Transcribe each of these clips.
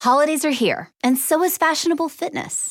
Holidays are here, and so is fashionable fitness.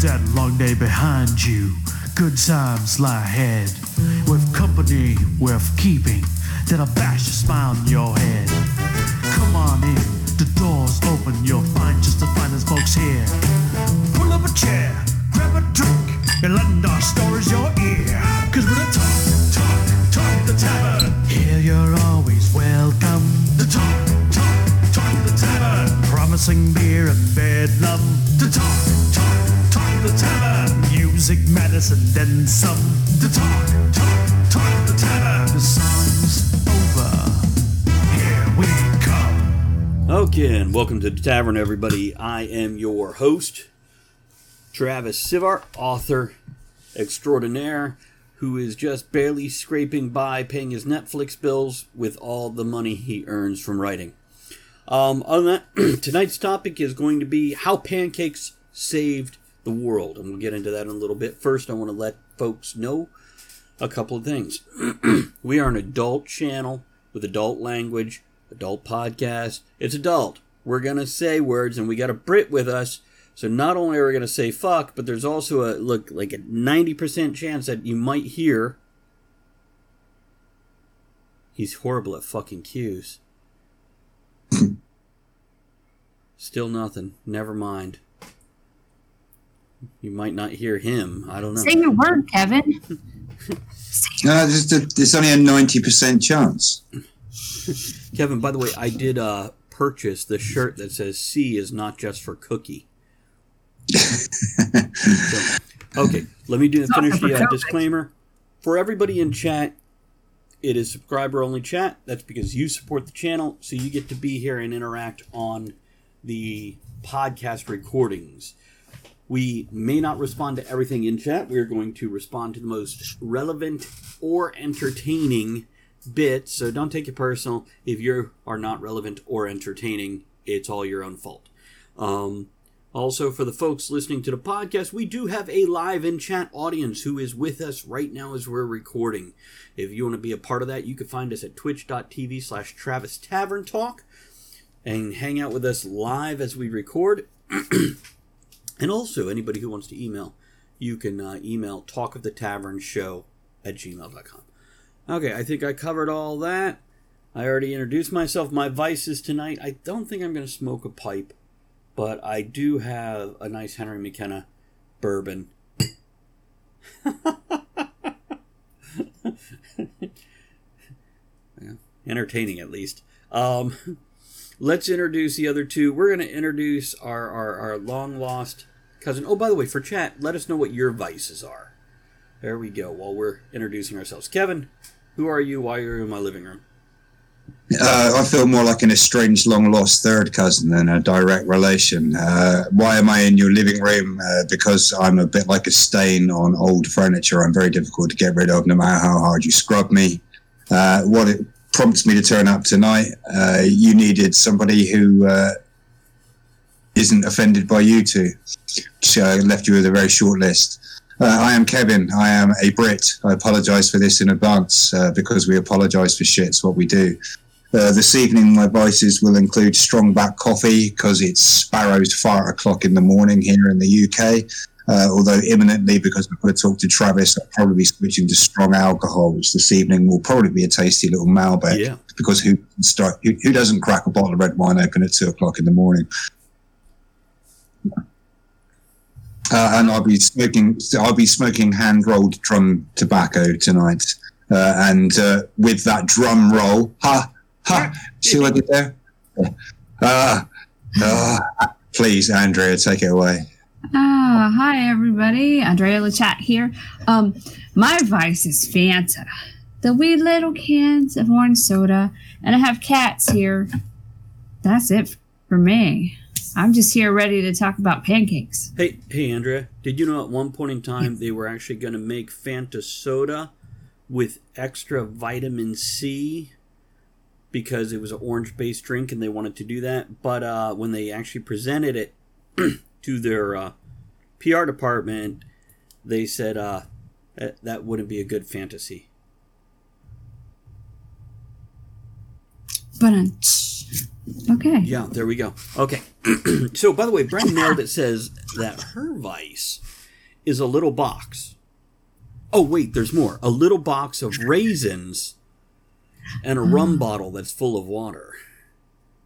That long day behind you. Good times lie ahead. With company worth keeping, that'll bash a smile on your head. Come on in, the door's open. You'll find just the finest folks here. Pull up a chair, grab a drink, and lend our stories your ear. Cause we're the talk, talk, talk the tavern. Here you're always welcome. The talk, talk, talk the tavern. Promising beer and bedlam. The talk, talk, talk the tavern. Music, medicine, then some. The talk, talk, talk the tavern. The song's over. Here we come. Okay, and welcome to the tavern, everybody. I am your host, Travis Sivart, author extraordinaire, who is just barely scraping by paying his Netflix bills with all the money he earns from writing. Um, on that, tonight's topic is going to be how pancakes saved the world, and we'll get into that in a little bit. First, I want to let folks know a couple of things. we are an adult channel with adult language, adult podcast. It's adult. We're gonna say words, and we got a Brit with us. So not only are we gonna say fuck, but there's also a look like a ninety percent chance that you might hear. He's horrible at fucking cues. Still nothing. Never mind. You might not hear him. I don't know. Say your word, Kevin. No, there's, there's only a 90% chance. Kevin, by the way, I did uh, purchase the shirt that says C is not just for cookie. So, okay, let me do not finish the uh, disclaimer. For everybody in chat, it is subscriber only chat. That's because you support the channel, so you get to be here and interact on the podcast recordings. We may not respond to everything in chat. We are going to respond to the most relevant or entertaining bits. So don't take it personal. If you are not relevant or entertaining, it's all your own fault. Um, also, for the folks listening to the podcast, we do have a live in chat audience who is with us right now as we're recording. If you want to be a part of that, you can find us at twitch.tv slash Travis Tavern Talk and hang out with us live as we record. and also, anybody who wants to email, you can uh, email talkofthetavern at gmail.com. Okay, I think I covered all that. I already introduced myself. My vices tonight. I don't think I'm going to smoke a pipe, but I do have a nice Henry McKenna bourbon. Yeah, entertaining at least. Um, let's introduce the other two. We're going to introduce our, our, our long lost cousin. Oh, by the way, for chat, let us know what your vices are. There we go. While we're introducing ourselves, Kevin, who are you? Why are you in my living room? Uh, I feel more like an estranged, long lost third cousin than a direct relation. Uh, why am I in your living room? Uh, because I'm a bit like a stain on old furniture. I'm very difficult to get rid of, no matter how hard you scrub me. Uh, what it prompts me to turn up tonight, uh, you needed somebody who uh, isn't offended by you two. So I left you with a very short list. Uh, I am Kevin. I am a Brit. I apologise for this in advance uh, because we apologise for shit. It's what we do. Uh, this evening, my vices will include strong back coffee because it's sparrows fire o'clock in the morning here in the UK. Uh, although imminently, because I've going to talk to Travis, I'll probably be switching to strong alcohol, which this evening will probably be a tasty little Malbec. Yeah. Because who start who, who doesn't crack a bottle of red wine open at two o'clock in the morning? Uh, and I'll be smoking. I'll be smoking hand rolled drum tobacco tonight. Uh, and uh, with that drum roll, ha ha. See what I did there? Uh, uh, please, Andrea, take it away. Ah, hi everybody. Andrea Lachat here. Um, my vice is Fanta, the wee little cans of orange soda, and I have cats here. That's it for me. I'm just here ready to talk about pancakes. Hey, hey, Andrea. Did you know at one point in time they were actually going to make Fanta soda with extra vitamin C because it was an orange-based drink and they wanted to do that. But uh, when they actually presented it to their uh, PR department, they said uh, that, that wouldn't be a good fantasy. But uh, okay. Yeah, there we go. Okay. so, by the way, Brent nailed it says that her vice is a little box. Oh, wait, there's more. A little box of raisins and a rum bottle that's full of water.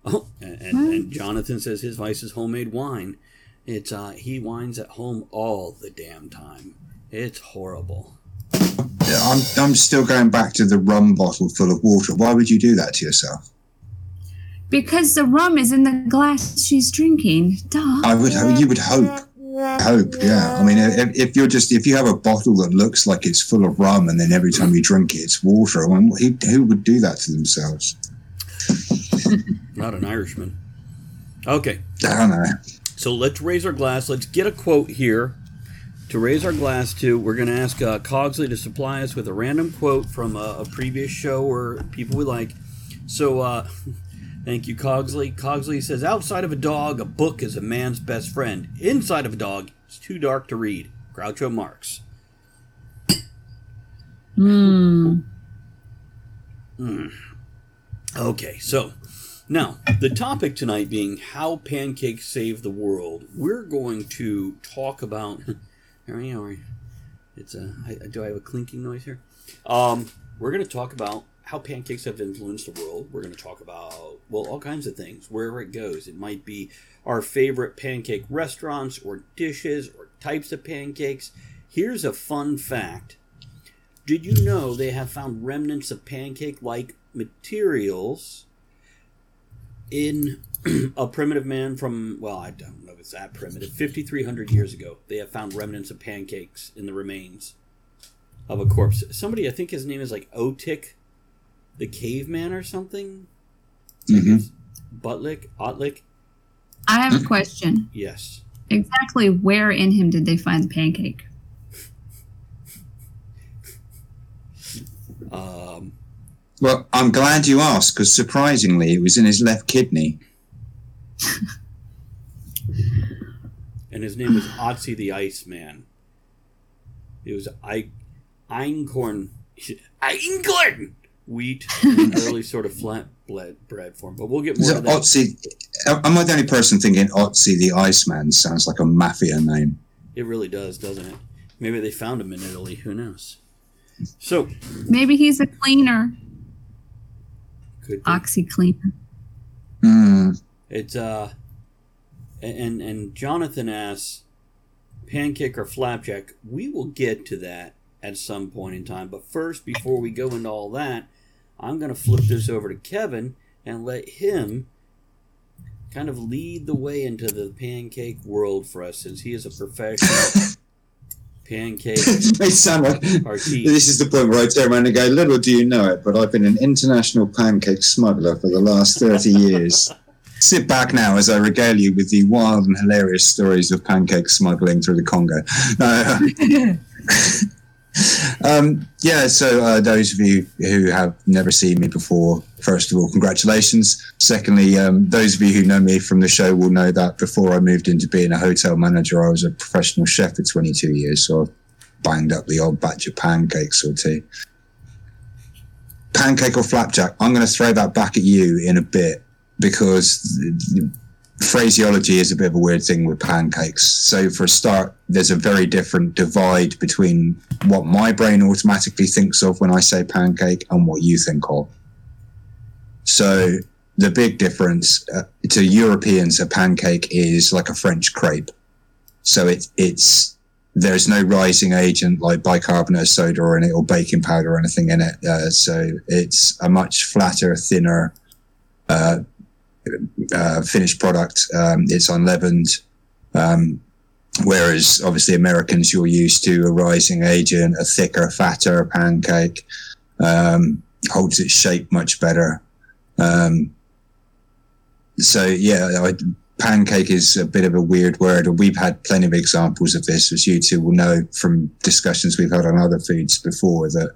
Oh, and, and, and Jonathan says his vice is homemade wine. It's uh, he wines at home all the damn time. It's horrible. Yeah, I'm, I'm still going back to the rum bottle full of water. Why would you do that to yourself? Because the rum is in the glass she's drinking. Duh. I would. You would hope. Hope. Yeah. I mean, if, if you're just if you have a bottle that looks like it's full of rum, and then every time you drink it, it's water. I mean, who, who would do that to themselves? Not an Irishman. Okay, I don't know. so let's raise our glass. Let's get a quote here to raise our glass to. We're going to ask uh, Cogsley to supply us with a random quote from a, a previous show or people we like. So, uh, thank you, Cogsley. Cogsley says, "Outside of a dog, a book is a man's best friend. Inside of a dog, it's too dark to read." Groucho Marx. Hmm. Okay, so now the topic tonight being how pancakes save the world. We're going to talk about. Here we are. It's a. I, do I have a clinking noise here? Um, we're going to talk about how pancakes have influenced the world. We're going to talk about well, all kinds of things. Wherever it goes, it might be our favorite pancake restaurants or dishes or types of pancakes. Here's a fun fact. Did you know they have found remnants of pancake like materials in a primitive man from, well, I don't know if it's that primitive, 5,300 years ago? They have found remnants of pancakes in the remains of a corpse. Somebody, I think his name is like Otik the caveman or something? Mhm. Butlick? Otlick? I have a question. Yes. Exactly where in him did they find the pancake? Um, Well, I'm glad you asked because surprisingly, it was in his left kidney. and his name was Otzi the Iceman. It was I, einkorn, einkorn wheat, in early sort of flat bread, bread form. But we'll get more So to that. Otzi, am I the only person thinking Otzi the Iceman sounds like a mafia name? It really does, doesn't it? Maybe they found him in Italy. Who knows? So Maybe he's a cleaner. could be. Oxy cleaner. Hmm. It's uh, and and Jonathan asks, pancake or flapjack. We will get to that at some point in time. But first, before we go into all that, I'm going to flip this over to Kevin and let him kind of lead the way into the pancake world for us, since he is a professional pancake it may sound like artiste. this is the point where I turn around and go, little do you know it, but I've been an international pancake smuggler for the last 30 years. Sit back now as I regale you with the wild and hilarious stories of pancake smuggling through the Congo. No, um, um, yeah, so uh, those of you who have never seen me before, first of all, congratulations. Secondly, um, those of you who know me from the show will know that before I moved into being a hotel manager, I was a professional chef for 22 years. So I've banged up the old batch of pancakes or two. Pancake or flapjack? I'm going to throw that back at you in a bit because phraseology is a bit of a weird thing with pancakes. So, for a start, there's a very different divide between what my brain automatically thinks of when I say pancake and what you think of. So, the big difference uh, to Europeans, a pancake is like a French crepe. So it, it's there's no rising agent like bicarbonate soda or any or baking powder or anything in it. Uh, so it's a much flatter, thinner uh, uh, finished product. Um, it's unleavened. Um, whereas obviously Americans, you're used to a rising agent, a thicker, fatter pancake, um, holds its shape much better. Um, so yeah, I, pancake is a bit of a weird word. We've had plenty of examples of this, as you two will know from discussions we've had on other foods before, that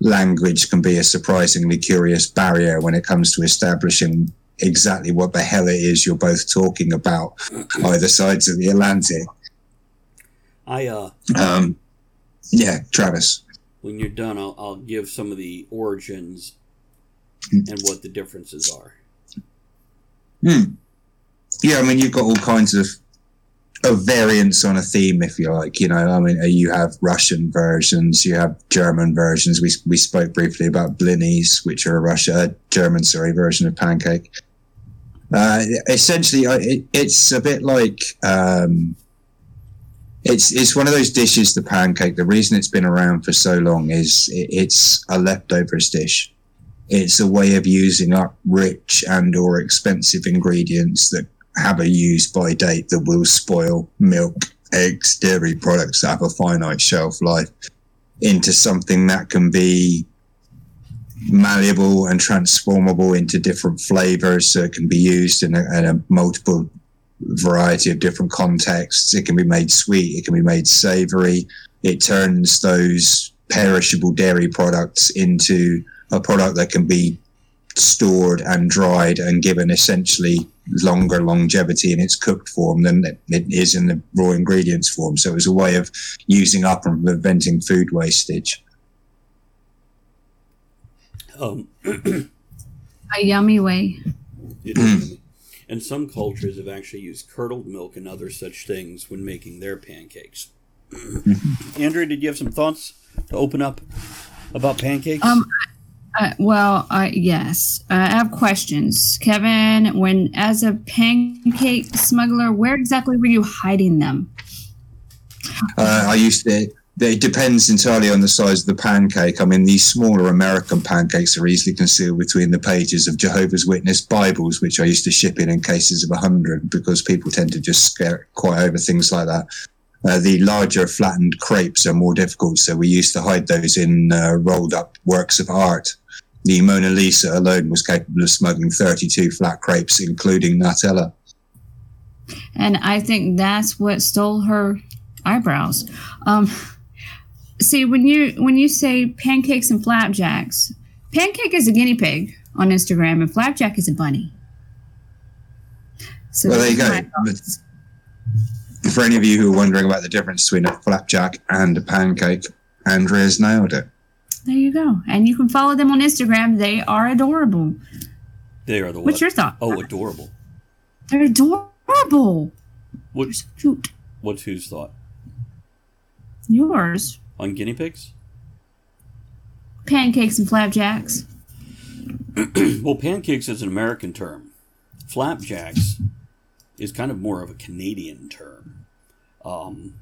language can be a surprisingly curious barrier when it comes to establishing exactly what the hell it is you're both talking about either sides of the Atlantic. I uh, Um, yeah, Travis. when you're done, I'll, I'll give some of the origins and what the differences are. Hmm. Yeah, I mean, you've got all kinds of of variants on a theme, if you like. You know, I mean, uh, you have Russian versions, you have German versions. We we spoke briefly about blinis, which are a Russia German, sorry, version of pancake. Uh, essentially, it, it's a bit like um, it's it's one of those dishes. The pancake. The reason it's been around for so long is it, it's a leftovers dish it's a way of using up rich and or expensive ingredients that have a use by date that will spoil milk eggs dairy products that have a finite shelf life into something that can be malleable and transformable into different flavors so it can be used in a, in a multiple variety of different contexts it can be made sweet it can be made savory it turns those perishable dairy products into a product that can be stored and dried and given essentially longer longevity in its cooked form than it is in the raw ingredients form. So it was a way of using up and preventing food wastage. Um, A yummy way. it is- and some cultures have actually used curdled milk and other such things when making their pancakes. Andrew, did you have some thoughts to open up about pancakes? Um, Uh, well, uh, yes. Uh, I have questions. Kevin, when as a pancake smuggler, where exactly were you hiding them? Uh, I used to. It depends entirely on the size of the pancake. I mean, these smaller American pancakes are easily concealed between the pages of Jehovah's Witness Bibles, which I used to ship in in cases of a hundred because people tend to just scare quite over things like that. Uh, the larger flattened crepes are more difficult, so we used to hide those in uh, rolled up works of art. The Mona Lisa alone was capable of smuggling 32 flat crepes, including Nutella. And I think that's what stole her eyebrows. Um, see, when you when you say pancakes and flapjacks, pancake is a guinea pig on Instagram, and flapjack is a bunny. So Well, there you go. are my thoughts. For any of you who are wondering about the difference between a flapjack and a pancake, Andrea's nailed it. There you go. And you can follow them on Instagram. They are adorable. they are the What's what? your thought? Oh, adorable. They're adorable. What, They're so cute. what's whose thought? Yours. On guinea pigs? Pancakes and flapjacks. Well, pancakes is an American term. Flapjacks is kind of more of a Canadian term. Um,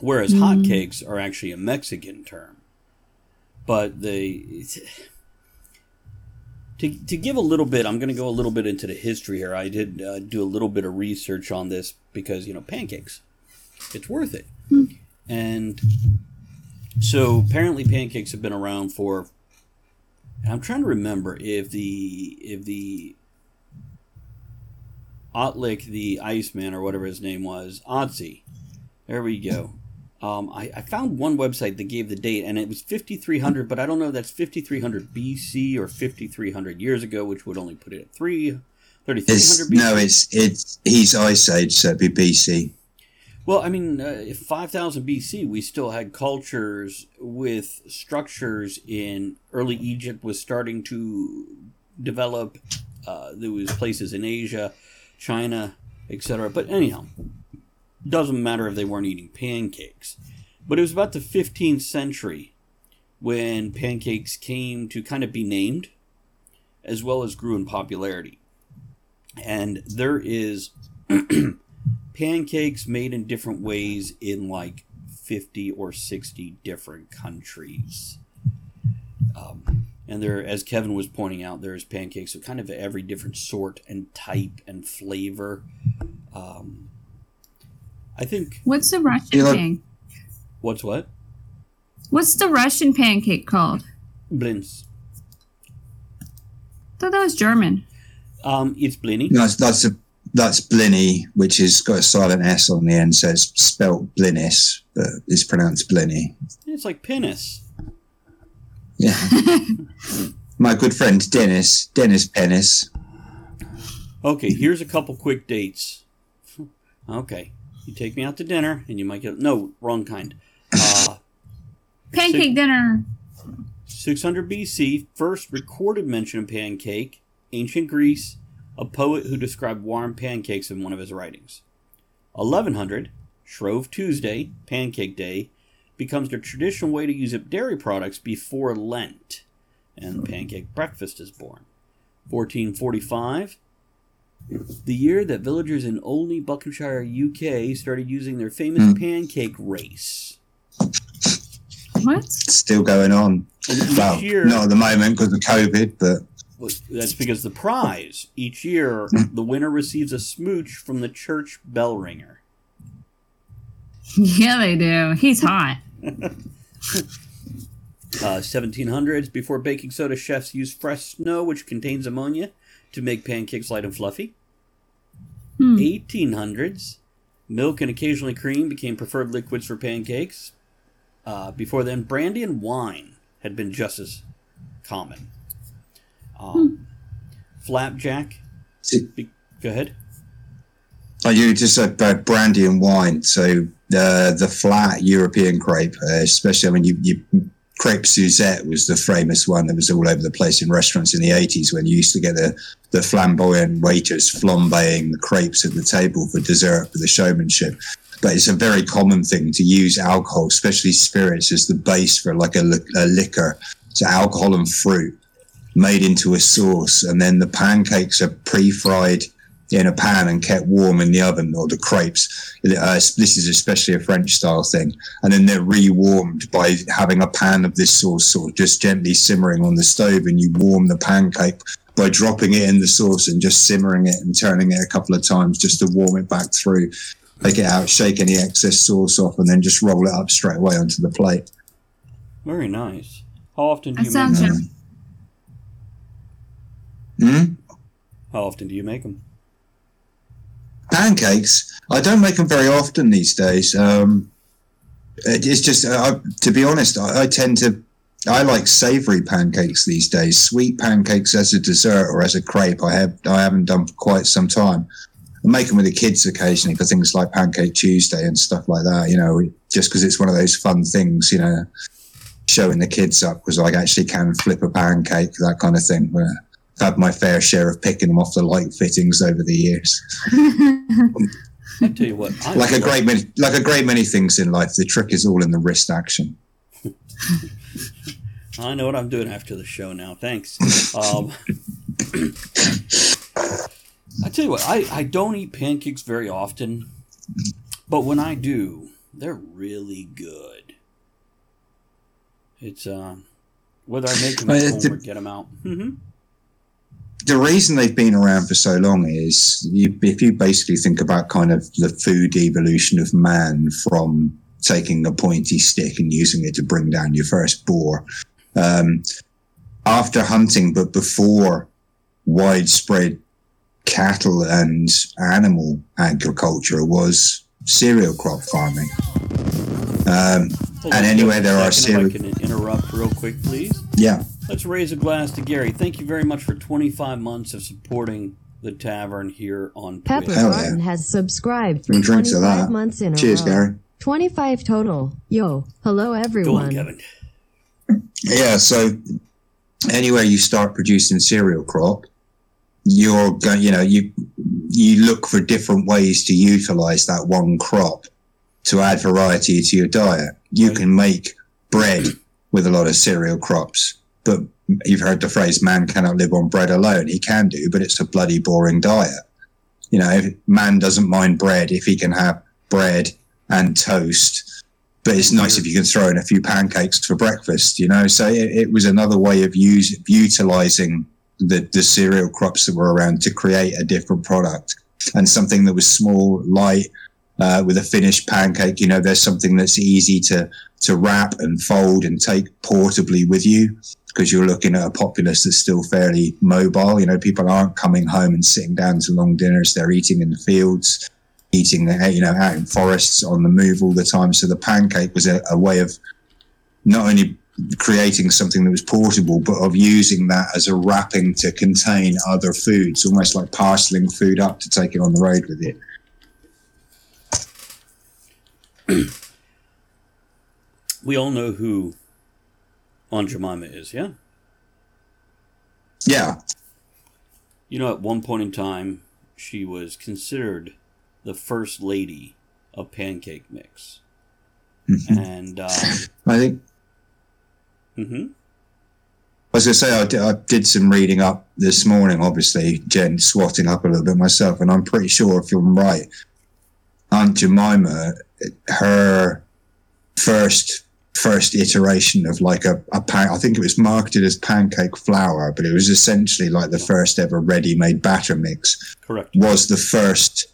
whereas hotcakes are actually a Mexican term. But they. To, to give a little bit, I'm going to go a little bit into the history here. I did uh, do a little bit of research on this because, you know, pancakes. It's worth it. And so apparently pancakes have been around for I'm trying to remember if the if the Otlick, the Iceman or whatever his name was, Otzi. There we go. Um, I, I found one website that gave the date, and it was 5300, but I don't know if that's 5300 BC or 5300 years ago, which would only put it at 3, 3300 BC. no, it's it's he's Ice Age, so it'd be BC. Well, I mean, uh, 5000 BC, we still had cultures with structures in early Egypt was starting to develop. Uh, there was places in Asia, China, etc. But anyhow, doesn't matter if they weren't eating pancakes. But it was about the 15th century when pancakes came to kind of be named as well as grew in popularity. And there is pancakes made in different ways in like 50 or 60 different countries. Um, and there, as Kevin was pointing out, there's pancakes of kind of every different sort and type and flavor. Um, I think What's the Russian You know- pan- what's what What's the Russian pancake called? blins. I thought that was German. Um, it's blini. That's that's a that's Blinny, which has got a silent S on the end, so it's spelt Blinnis, but it's pronounced Blinny. It's like penis. Yeah. My good friend Dennis, Dennis Pennis. Okay, here's a couple quick dates. Okay, you take me out to dinner, and you might get no wrong kind. Uh, Pancake dinner. 600 BC, first recorded mention of pancake, ancient Greece, a poet who described warm pancakes in one of his writings. 1100, Shrove Tuesday, Pancake Day, becomes the traditional way to use up dairy products before Lent, and pancake breakfast is born. 1445, the year that villagers in Olney, Buckinghamshire, UK started using their famous hmm. pancake race. What? It's still going on. Well, year, not at the moment because of COVID, but Well, That's because the prize each year, the winner receives a smooch from the church bell ringer. Yeah, they do. He's hot. Uh, 1700s, before baking soda, chefs used fresh snow, which contains ammonia, to make pancakes light and fluffy. Hmm. 1800s, milk and occasionally cream became preferred liquids for pancakes. Uh, before then, brandy and wine had been just as common. Um, Flapjack. See- Be- go ahead. Oh, you just said about brandy and wine. So the the flat European crepe, uh, especially I mean, you, you crepe Suzette was the famous one that was all over the place in restaurants in the eighties when you used to get the the flamboyant waiters flambeing the crepes at the table for dessert for the showmanship. But it's a very common thing to use alcohol, especially spirits, as the base for like a, a liquor. So alcohol and fruit made into a sauce, and then the pancakes are pre-fried in a pan and kept warm in the oven, or the crepes. Uh, this is especially a French style thing, and then they're re-warmed by having a pan of this sauce sort of just gently simmering on the stove, and you warm the pancake by dropping it in the sauce and just simmering it and turning it a couple of times just to warm it back through. Take it out, shake any excess sauce off, and then just roll it up straight away onto the plate. Very nice. How often do That you sounds make yum- Hmm? How often do you make them? pancakes i don't make them very often these days um it's just uh, to be honest I, I tend to i like savory pancakes these days sweet pancakes as a dessert or as a crepe i have i haven't done for quite some time i make them with the kids occasionally for things like pancake tuesday and stuff like that you know just because it's one of those fun things you know showing the kids up because i actually can flip a pancake that kind of thing I've had my fair share of picking them off the light fittings over the years I tell you what, I like a great many like a great many things in life the trick is all in the wrist action I know what I'm doing after the show now. Thanks. Um, I tell you what, I, I don't eat pancakes very often, but when I do, they're really good. It's uh, whether I make them at home or get them out. hmm the reason they've been around for so long is you, if you basically think about kind of the food evolution of man from taking a pointy stick and using it to bring down your first boar um, after hunting but before widespread cattle and animal agriculture was cereal crop farming um, And anyway, there are cereal- I can interrupt real quick, please. yeah Let's raise a glass to Gary. Thank you very much for 25 months of supporting the tavern here on Pepper Twitch. Hell yeah. Martin has subscribed for Well, drinks of 25 months in a cheers row. gary 25 total. Yo, hello Go on, everyone. Kevin. Yeah, so anywhere you start producing cereal crop, you're going, you know, you you look for different ways to utilize that one crop to add variety to your diet. You Right. can make bread with a lot of cereal crops. But you've heard the phrase "man cannot live on bread alone." He can do, but it's a bloody boring diet. You know, man doesn't mind bread if he can have bread and toast. But it's nice if you can throw in a few pancakes for breakfast. You know, so it, it was another way of use, utilizing the the cereal crops that were around to create a different product and something that was small, light, uh, with a finished pancake. You know, there's something that's easy to to wrap and fold and take portably with you because you're looking at a populace that's still fairly mobile. You know, people aren't coming home and sitting down to long dinners; they're eating in the fields, eating, you know, out in forests on the move all the time. So the pancake was a, a way of not only creating something that was portable, but of using that as a wrapping to contain other foods, almost like parceling food up to take it on the road with it. We all know who Aunt Jemima is, yeah? Yeah, You know, at one point in time, she was considered the first lady of pancake mix. and, um, I think mhm. I was going to say, I did, I did some reading up this morning, obviously, Jen, swatting up a little bit myself, and I'm pretty sure if I'm right, Aunt Jemima, her first first iteration of like a, a pan, I think it was marketed as pancake flour, but it was essentially like the first ever ready-made batter mix, correct. was the first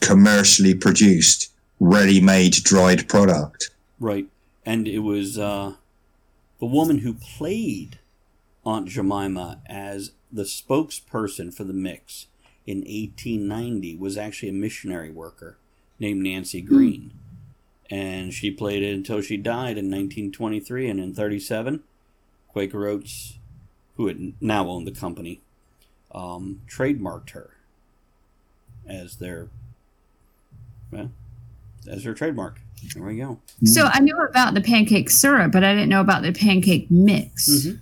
commercially produced ready-made dried product. Right. And it was uh, the woman who played Aunt Jemima as the spokesperson for the mix in 1890 was actually a missionary worker named Nancy Green. And she played it until she died in 1923. And in 37, Quaker Oats, who had now owned the company, um, trademarked her as their, well, as their trademark. There we go. So I knew about the pancake syrup, but I didn't know about the pancake mix. Mhm.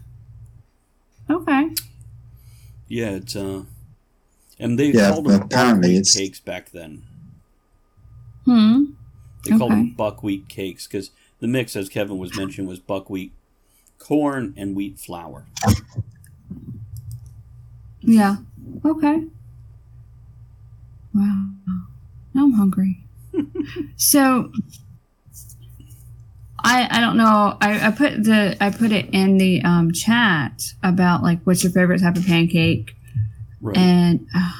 Okay. Yeah, it's uh, and they Yeah, called them apparently buckwheat cakes back then. Hmm. They call them buckwheat cakes because the mix, as Kevin was mentioning, was buckwheat, corn, and wheat flour. Yeah. Okay. Wow. Now I'm hungry. so I I don't know. I, I put the I put it in the um chat about like what's your favorite type of pancake Right. and uh,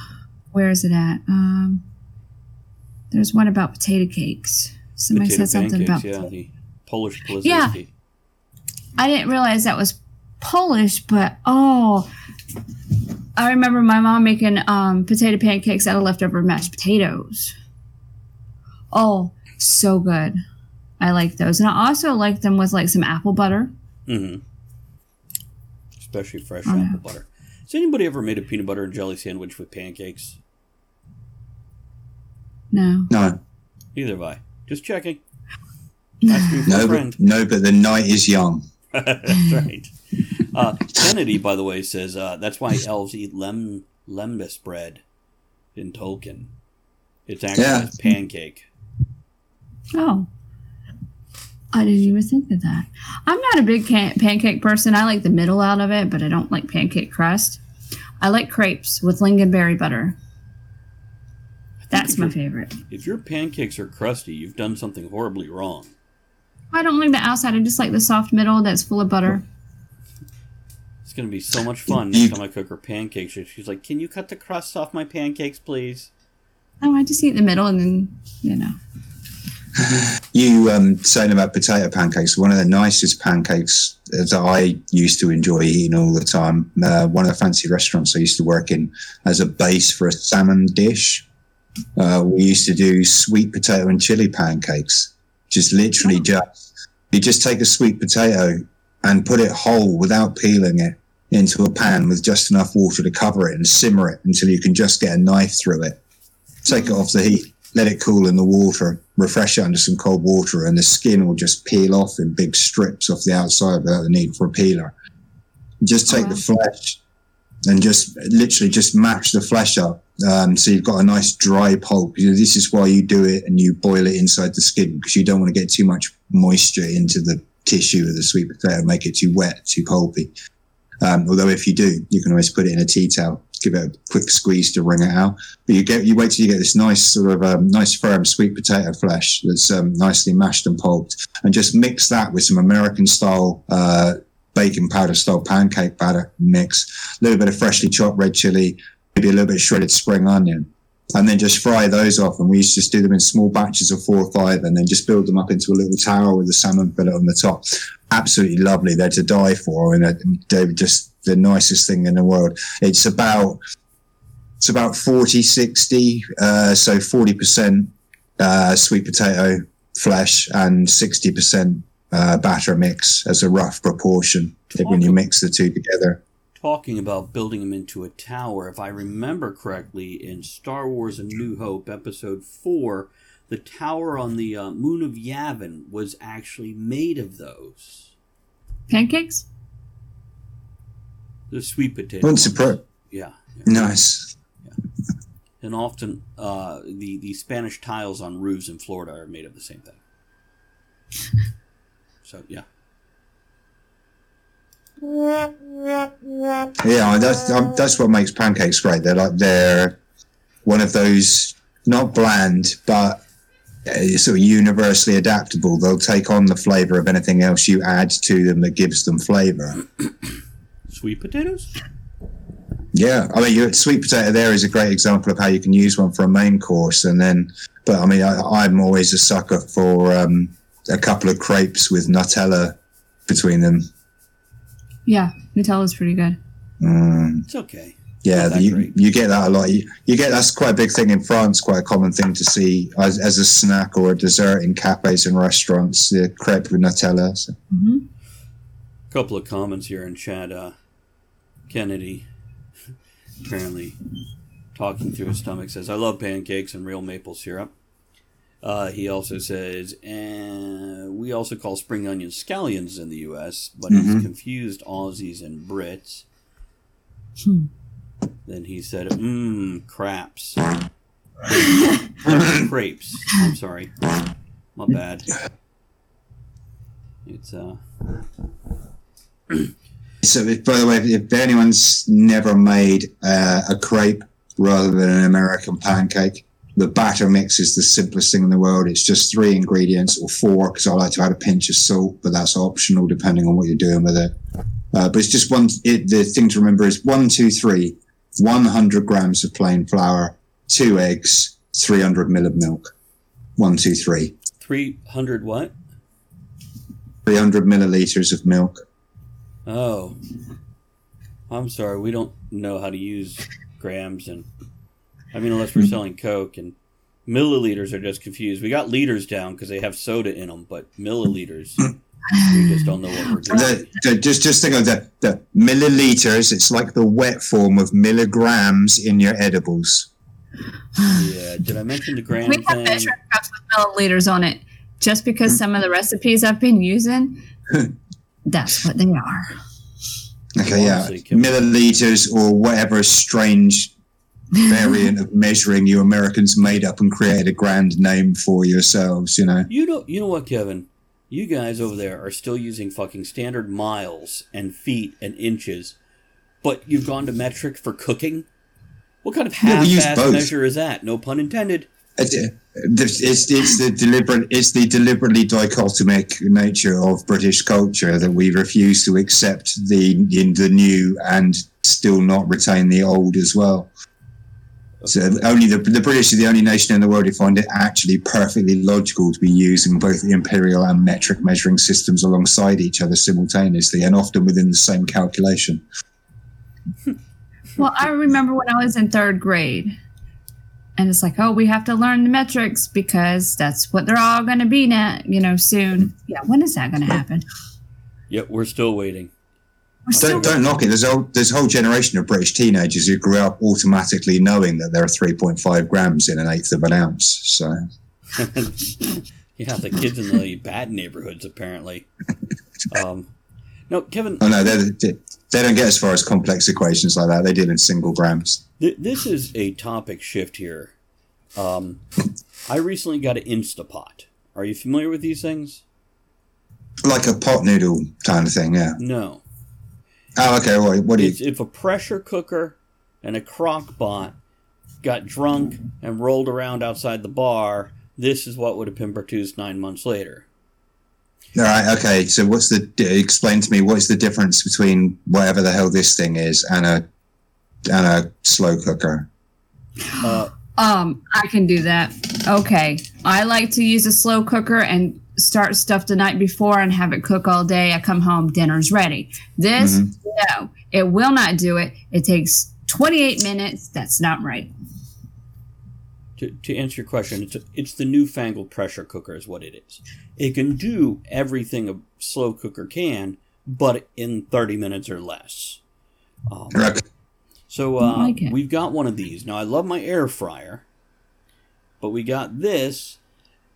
where is it at? Um there's one about potato cakes. Somebody Potato said something about yeah, the Polish Polizinski. Yeah. I didn't realize that was Polish, but oh, I remember my mom making um, potato pancakes out of leftover mashed potatoes. Oh, so good. I like those. And I also like them with like some apple butter. Mm-hmm. Especially fresh Oh, yeah. apple butter. Has anybody ever made a peanut butter and jelly sandwich with pancakes? No. No, Neither have I. Just checking. Asking no, a but, no, but the night is young. That's right. Uh, Kennedy, by the way, says uh, that's why elves eat lem lembas bread in Tolkien. It's actually Yeah. a pancake. Oh. I didn't even think of that. I'm not a big can- pancake person. I like the middle out of it, but I don't like pancake crust. I like crepes with lingonberry butter. That's my favorite. If your pancakes are crusty, you've done something horribly wrong. I don't like the outside. I just like the soft middle that's full of butter. It's going to be so much fun You- next time I cook her pancakes. She's like, "Can you cut the crust off my pancakes, please?" Oh, I just eat the middle and then, you know. You um, saying about potato pancakes? One of the nicest pancakes that I used to enjoy eating all the time. Uh, one of the fancy restaurants I used to work in as a base for a salmon dish. Uh, we used to do sweet potato and chili pancakes. Just literally just you just take a sweet potato and put it whole without peeling it into a pan with just enough water to cover it and simmer it until you can just get a knife through it. Take it off the heat, let it cool in the water, refresh it under some cold water, and the skin will just peel off in big strips off the outside without the need for a peeler. Just take the flesh and just literally just mash the flesh up. Um, so you've got a nice dry pulp. You know, This is why you do it and you boil it inside the skin because you don't want to get too much moisture into the tissue of the sweet potato, make it too wet, too pulpy. Um, although if you do, you can always put it in a tea towel, give it a quick squeeze to wring it out. But you get you wait till you get this nice sort of um, nice firm sweet potato flesh that's um, nicely mashed and pulped, and just mix that with some American style. Uh, baking powder style pancake batter mix, a little bit of freshly chopped red chili, maybe a little bit of shredded spring onion, and then just fry those off. And we used to just do them in small batches of four or five, and then just build them up into a little tower with a salmon fillet on the top. Absolutely lovely. They're to die for, and they're just the nicest thing in the world. It's about it's about 40 60 uh, so 40% uh, sweet potato flesh and 60% uh, batter mix as a rough proportion when you mix the two together Talking about building them into a tower, if I remember correctly, in Star Wars A New Hope, Episode 4, the tower on the uh, moon of Yavin was actually made of those. Pancakes? The sweet potatoes. Wouldn't surprise. Yeah. yeah. nice And often uh, the, the Spanish tiles on roofs in Florida are made of the same thing. So, yeah. Yeah, that's um, that's what makes pancakes great. They're like they're one of those not bland, but uh, sort of universally adaptable. They'll take on the flavor of anything else you add to them that gives them flavor. Sweet potatoes? Yeah, I mean, your sweet potato there is a great example of how you can use one for a main course, and then, but I mean, I, I'm always a sucker for um, a couple of crepes with Nutella between them. Yeah, Nutella's pretty good. Mm. It's okay. Yeah, Not you, you get that a lot. You, you get that's quite a big thing in France. Quite a common thing to see as, as a snack or a dessert in cafes and restaurants. The crepe with Nutella. So. hmm couple of comments here in chat. Uh, Kennedy, apparently talking through his stomach, says, I love pancakes and real maple syrup. Uh, he also says, and we also call spring onions scallions in the U.S., but Mhm. it's confused Aussies and Brits. Hmm. Then he said, mmm, craps. Crepes. I'm sorry. My bad. It's, uh, So, if, by the way, if anyone's never made uh, a crepe rather than an American pancake, the batter mix is the simplest thing in the world. It's just three ingredients or four because I like to add a pinch of salt, but that's optional depending on what you're doing with it. Uh, but it's just one. It, the thing to remember is one, two, three, 100 grams of plain flour, two eggs, 300 mil of milk. One, two, three. 300 what? 300 milliliters of milk. Oh. I'm sorry, we don't know how to use grams and I mean unless we're selling Coke and milliliters are just confused. We got liters down because they have soda in them, but milliliters we just don't know what we're doing. The, the, just just think of the, the milliliters. It's like the wet form of milligrams in your edibles. Yeah, did I mention the gram We have thing? measuring cups with milliliters on it. Just because hmm. some of the recipes I've been using, hmm. that's what they are. Okay, yeah, Honestly, Kim- milliliters or whatever strange variant of measuring you Americans made up and created a grand name for yourselves. You know, You know you know what, Kevin? You guys over there are still using fucking standard miles and feet and inches, but you've gone to metric for cooking? What kind of half-ass measure is that? No pun intended. it's, uh, it's, it's the deliberate, it's the deliberately dichotomic nature of British culture that we refuse to accept the in the new and still not retain the old as well. So only the, the British are the only nation in the world who find it actually perfectly logical to be using both the imperial and metric measuring systems alongside each other simultaneously and often within the same calculation. Well, I remember when I was in third grade, and it's like, oh, we have to learn the metrics because that's what they're all going to be now, you know, soon. Yeah, when is that going to happen? Yep, we're still waiting. We're still Don't, don't knock it. There's a, whole- there's a whole generation of British teenagers who grew up automatically knowing that there are 3.5 grams in an eighth of an ounce. So yeah, the kids in the bad neighborhoods apparently. Um, no, Kevin, Oh no, they they don't get as far as complex equations like that. They deal in single grams. th- this is a topic shift here. Um, I recently got an Instapot. Are you familiar with these things? Like a pot noodle kind of thing, yeah. No. Oh, okay. What, what do you? It's if a pressure cooker and a crock pot got drunk and rolled around outside the bar, this is what would have been produced nine months later. All right. Okay. So, what's the? Explain to me what is the difference between whatever the hell this thing is and a and a slow cooker? Uh, Um, I can do that. Okay. I like to use a slow cooker and start stuff the night before and have it cook all day. I come home, dinner's ready. This, no, it will not do it. It takes 28 minutes. That's not right. to, to answer your question, it's, it's the newfangled pressure cooker, is what it is. It can do everything a slow cooker can, but in 30 minutes or less. Um, Okay. So uh, like we've got one of these. Now, I love my air fryer, but we got this,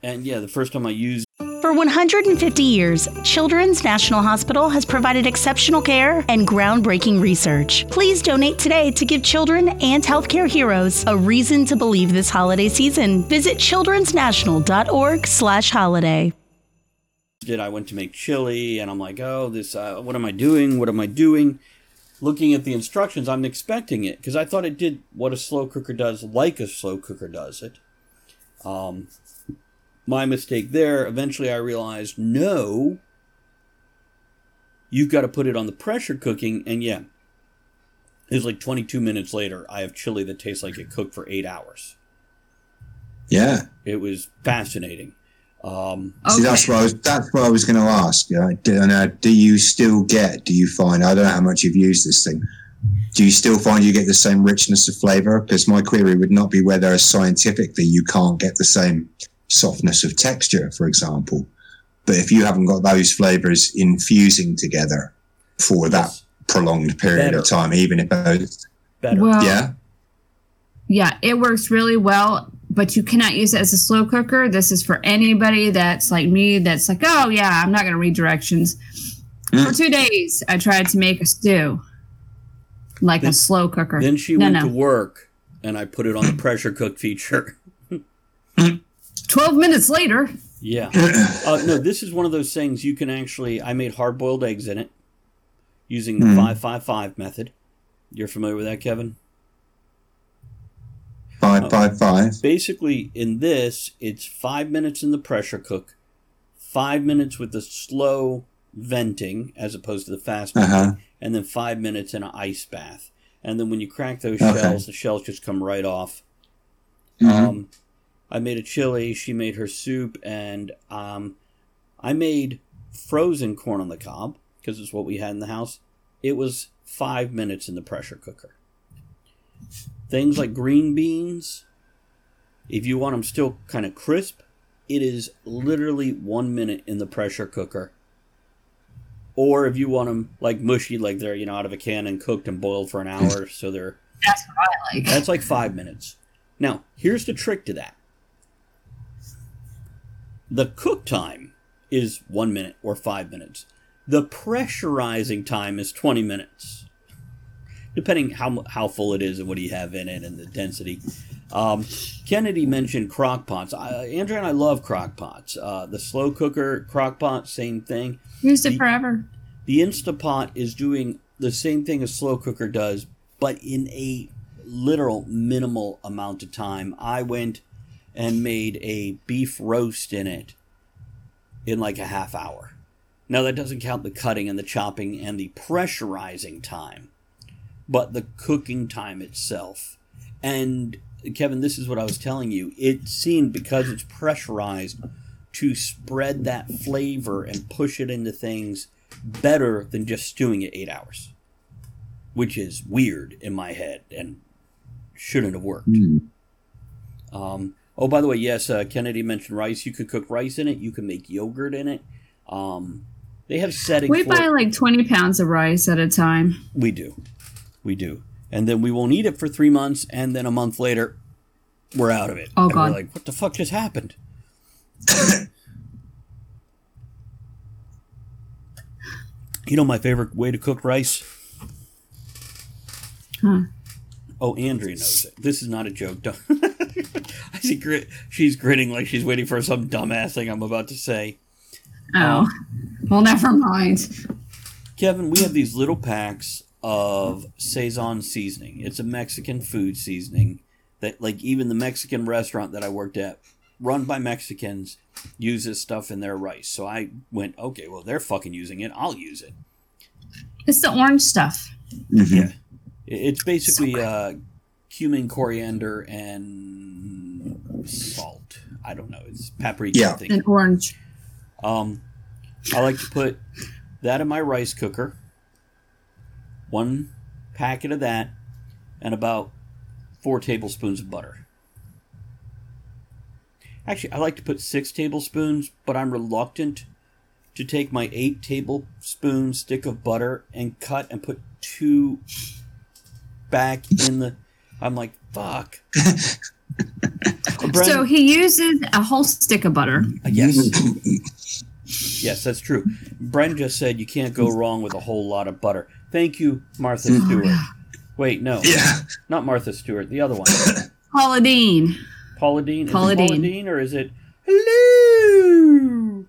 and yeah, the first time I used For 150 years, Children's National Hospital has provided exceptional care and groundbreaking research. Please donate today to give children and healthcare heroes a reason to believe this holiday season. Visit childrensnational.org/holiday. it, I went to make chili, and I'm like, oh, this, uh, what am I doing? What am I doing? Looking at the instructions, I'm expecting it because I thought it did what a slow cooker does, like a slow cooker does it. Um, my mistake there. Eventually, I realized no, you've got to put it on the pressure cooking, and yeah, it was like 22 minutes later. I have chili that tastes like it cooked for eight hours. Yeah. It was fascinating. Um, See, that's what I was. That's what I was going to ask. Yeah. Do, uh, do you still get? Do you find? I don't know how much you've used this thing. Do you still find you get the same richness of flavor? Because my query would not be whether scientifically you can't get the same softness of texture, for example. But if you haven't got those flavors infusing together for that Yes. prolonged period Better. of time, even if those, better. Well, yeah, Yeah, it works really well, but you cannot use it as a slow cooker. This is for anybody that's like me that's like, oh, yeah, I'm not going to read directions. Mm. For two days, I tried to make a stew like Then- a slow cooker. Then she no, went no. to work, and I put it on the pressure cook feature. 12 minutes later, yeah. Uh, no, this is one of those things you can actually. I made hard boiled eggs in it using the Hmm. 555 method. You're familiar with that, Kevin? five five five. Basically, in this, it's five minutes in the pressure cook, five minutes with the slow venting as opposed to the fast venting, Uh-huh. and then five minutes in an ice bath. And then when you crack those Okay. shells, the shells just come right off. Mhm. Um, I made a chili. She made her soup, and um, I made frozen corn on the cob because it's what we had in the house. It was five minutes in the pressure cooker. Things like green beans, if you want them still kind of crisp, it is literally one minute in the pressure cooker. Or if you want them like mushy, like they're you know out of a can and cooked and boiled for an hour, so they're that's what I like. that's like five minutes. Now, here's the trick to that. The cook time is one minute or five minutes. The pressurizing time is 20 minutes, depending how how full it is and what you have in it and the density. Um, Kennedy mentioned crock pots. I, Andrea and I love crock pots. Uh, the slow cooker crock pot, same thing. Used it the- forever. The Instapot is doing the same thing a slow cooker does, but in a literal minimal amount of time. I went and made a beef roast in it in like a half hour. Now, that doesn't count the cutting and the chopping and the pressurizing time, but the cooking time itself. And Kevin, this is what I was telling you. It seemed because it's pressurized to spread that flavor and push it into things better than just stewing it eight hours, which is weird in my head and shouldn't have worked. Hmm. Um, oh, by the way, yes, uh, Kennedy mentioned rice. You can cook rice in it. You can make yogurt in it. Um, they have settings. We for buy like 20 pounds of rice at a time. we do, we do, and then we won't eat it for three months, and then a month later, we're out of it. Oh, And we're God. like, what the fuck just happened? you know my favorite way to cook rice. Huh. Oh, Andrea knows it. This is not a joke. Don't- I see grit. She's grinning like she's waiting for some dumbass thing I'm about to say. Oh. well, never mind. Kevin, we have these little packs of Sazón seasoning. It's a Mexican food seasoning that, like, even the Mexican restaurant that I worked at, run by Mexicans, uses stuff in their rice. So I went, okay, well, they're fucking using it. I'll use it. It's the orange stuff. Yeah. It's basically uh, cumin, coriander, and salt. I don't know. It's paprika. Yeah. I. And orange. Um, I like to put that in my rice cooker. One packet of that, and about four tablespoons of butter. Actually, I like to put six tablespoons, but I'm reluctant to take my eight tablespoon stick of butter and cut and put two back in the. I'm like, fuck. Bren- So he uses a whole stick of butter. Yes. yes, that's true. Bren just said you can't go wrong with a whole lot of butter. Thank you, Martha Stewart. Wait, no. Yeah. Not Martha Stewart, the other one. Paula Dean. Paula Dean. Is it Paula Paula Deen. Dean or is it Hello?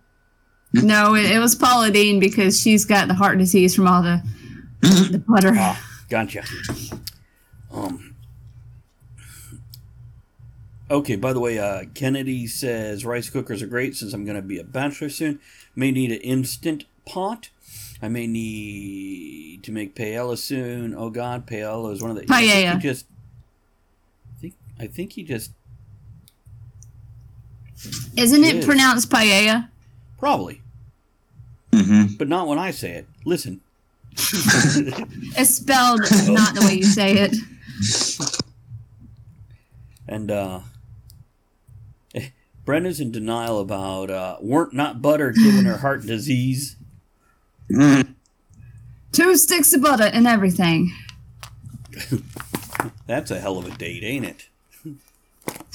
No, it, it was Paula Dean because she's got the heart disease from all the the butter. Ah, gotcha. Um Okay, by the way, uh, Kennedy says rice cookers are great since I'm going to be a bachelor soon. May need an instant pot. I may need to make paella soon. Oh God, paella is one of the. I think Paella. he just. I think I think he just Isn't it it is. pronounced paella? probably, Mm-hmm. but not when I say it. Listen. It's spelled not the way you say it. And uh Brenda's in denial about uh weren't not butter giving her heart disease. Two sticks of butter and everything. That's a hell of a date, ain't it?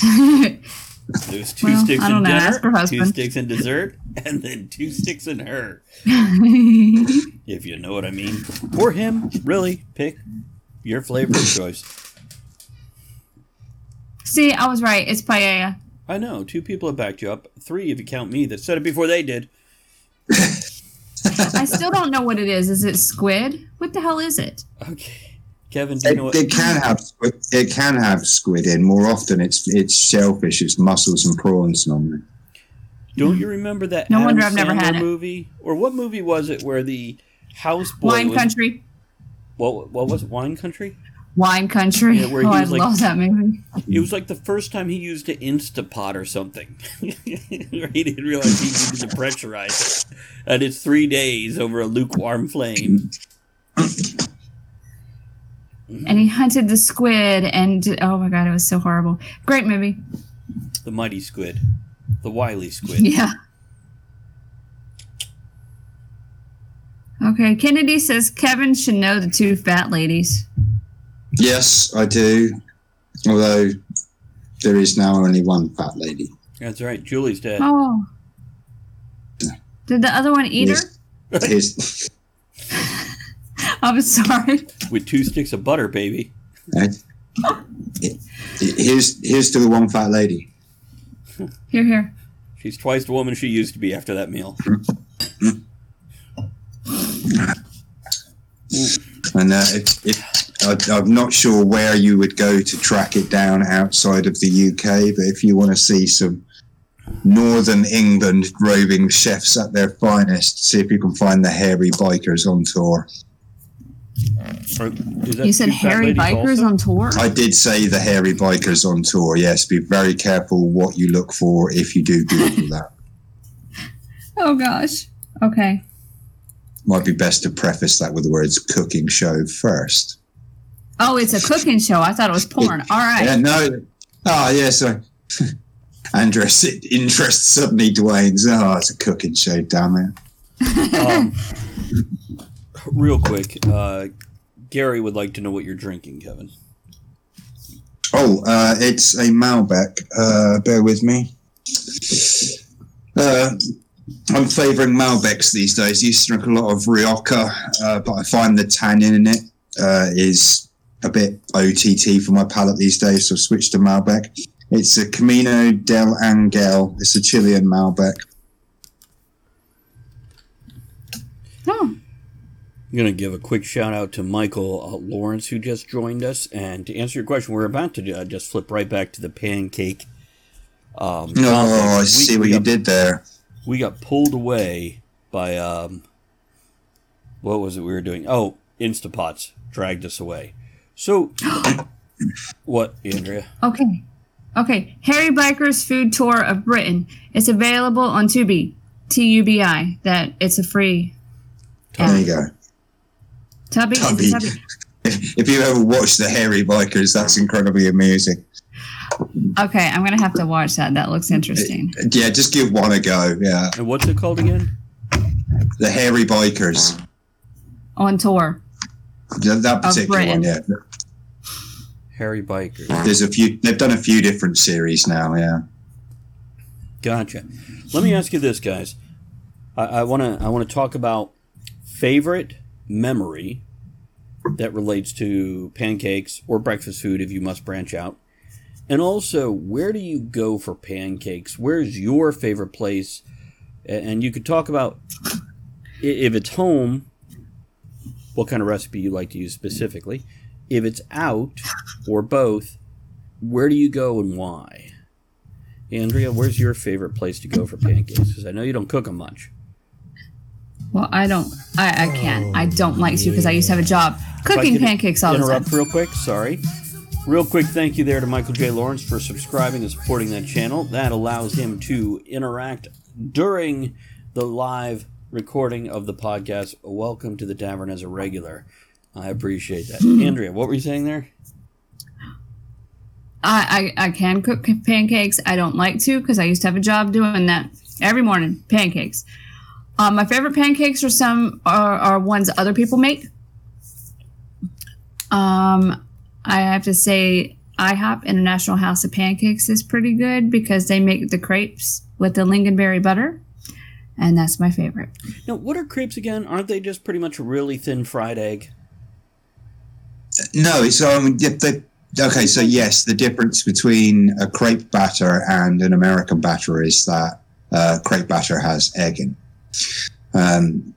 There's two Well, sticks in dinner, two sticks in dessert, and then two sticks in her. if you know what I mean. Or him, really. Pick your flavor of choice. See, I was right. It's paella. I know, two people have backed you up. Three if you count me that said it before they did. I still don't know what it is. Is it squid? What the hell is it? Okay. Kevin, do you It, know what it can have squid- it can have squid in. More often, it's it's shellfish, it's mussels and prawns normally. Don't you remember that No Adam wonder I've never Sandler had it. movie? Or what movie was it where the houseboy Wine was, Country. What, what was it? Wine Country? Wine Country. Yeah, where oh, I like- love that movie. It was like the first time he used an Instapot or something. he didn't realize he needed to pressurize it. And it's three days over a lukewarm flame. And he hunted the squid, and oh my god, it was so horrible. Great movie. The mighty squid. The wily squid. Yeah. Okay, Kennedy says Kevin should know the two fat ladies. Yes, I do. Although there is now only one fat lady. That's right. Julie's dead. Oh. Did the other one eat her? Here's, I'm sorry. With two sticks of butter, baby. here's here's to the one fat lady. Here, here. She's twice the woman she used to be after that meal. And uh, if, if, I, I'm not sure where you would go to track it down outside of the UK, but if you want to see some Northern England roving chefs at their finest, see if you can find the hairy bikers on tour. Or that You said hairy bikers also? on tour? I did say the hairy bikers on tour. Yes, be very careful what you look for if you do Google that. Oh gosh. Okay. Might be best to preface that with the words cooking show first. Oh, it's a cooking show. I thought it was porn. All right. Yeah, no. Oh, yeah, so. Andres, interest suddenly Dwayne's. Oh, it's a cooking show, damn it. Um, real quick, uh, Gary would like to know what you're drinking, Kevin. Oh, uh, it's a Malbec. Uh, bear with me. Uh, I'm favouring Malbecs these days. used to drink a lot of Rioja, uh, but I find the tannin in it uh, is a bit OTT for my palate these days, so I've switched to Malbec. It's a Camino del Angel. It's a Chilean Malbec. Oh. I'm going to give a quick shout out to Michael uh, Lawrence who just joined us. And to answer your question, we're about to uh, just flip right back to the pancake. Um, No. Oh, I We- see we what you got- did there. We got pulled away by um, what was it we were doing? Oh, Instapots dragged us away. So, what, Andrea? Okay. Okay. Hairy Biker's Food Tour of Britain. It's available on Tubi. T U B I. That it's a free. There you go. Tubby. Is Tubby. Tubby? If, if you ever watch the Hairy Bikers, that's incredibly amazing. Okay, I'm gonna have to watch that. That looks interesting. Yeah, just give one a go. Yeah, And what's it called again? the Hairy Bikers. On tour. That, that particular one, yeah. Hairy Biker. There's a few. They've done a few different series now. Yeah. Gotcha. Let me ask you this, guys. I want to I want to talk about favorite memory that relates to pancakes or breakfast food if you must branch out. And also, where do you go for pancakes? Where's your favorite place? And you could talk about if it's home, what kind of recipe you like to use specifically. If it's out or both, where do you go and why? Andrea, where's your favorite place to go for pancakes? Because I know you don't cook them much. Well, I don't. I, I can't. I don't like to because I used to have a job cooking pancakes all the time. Interrupt real quick. Sorry. Real quick, thank you there to Michael J. Lawrence for subscribing and supporting that channel. That allows him to interact during the live recording of the podcast. Welcome to the tavern as a regular. I appreciate that. Andrea, what were you saying there? I, I, I can cook pancakes. I don't like to because I used to have a job doing that every morning. Pancakes. Um, my favorite pancakes are some are, are ones other people make. Um, I have to say IHOP International House of Pancakes is pretty good because they make the crepes with the lingonberry butter, and that's my favorite. Now, what are crepes again? Aren't they just pretty much a really thin fried egg? No, it's um. yeah, they- Okay, so yes, the difference between a crepe batter and an American batter is that uh, crepe batter has egg in. Um,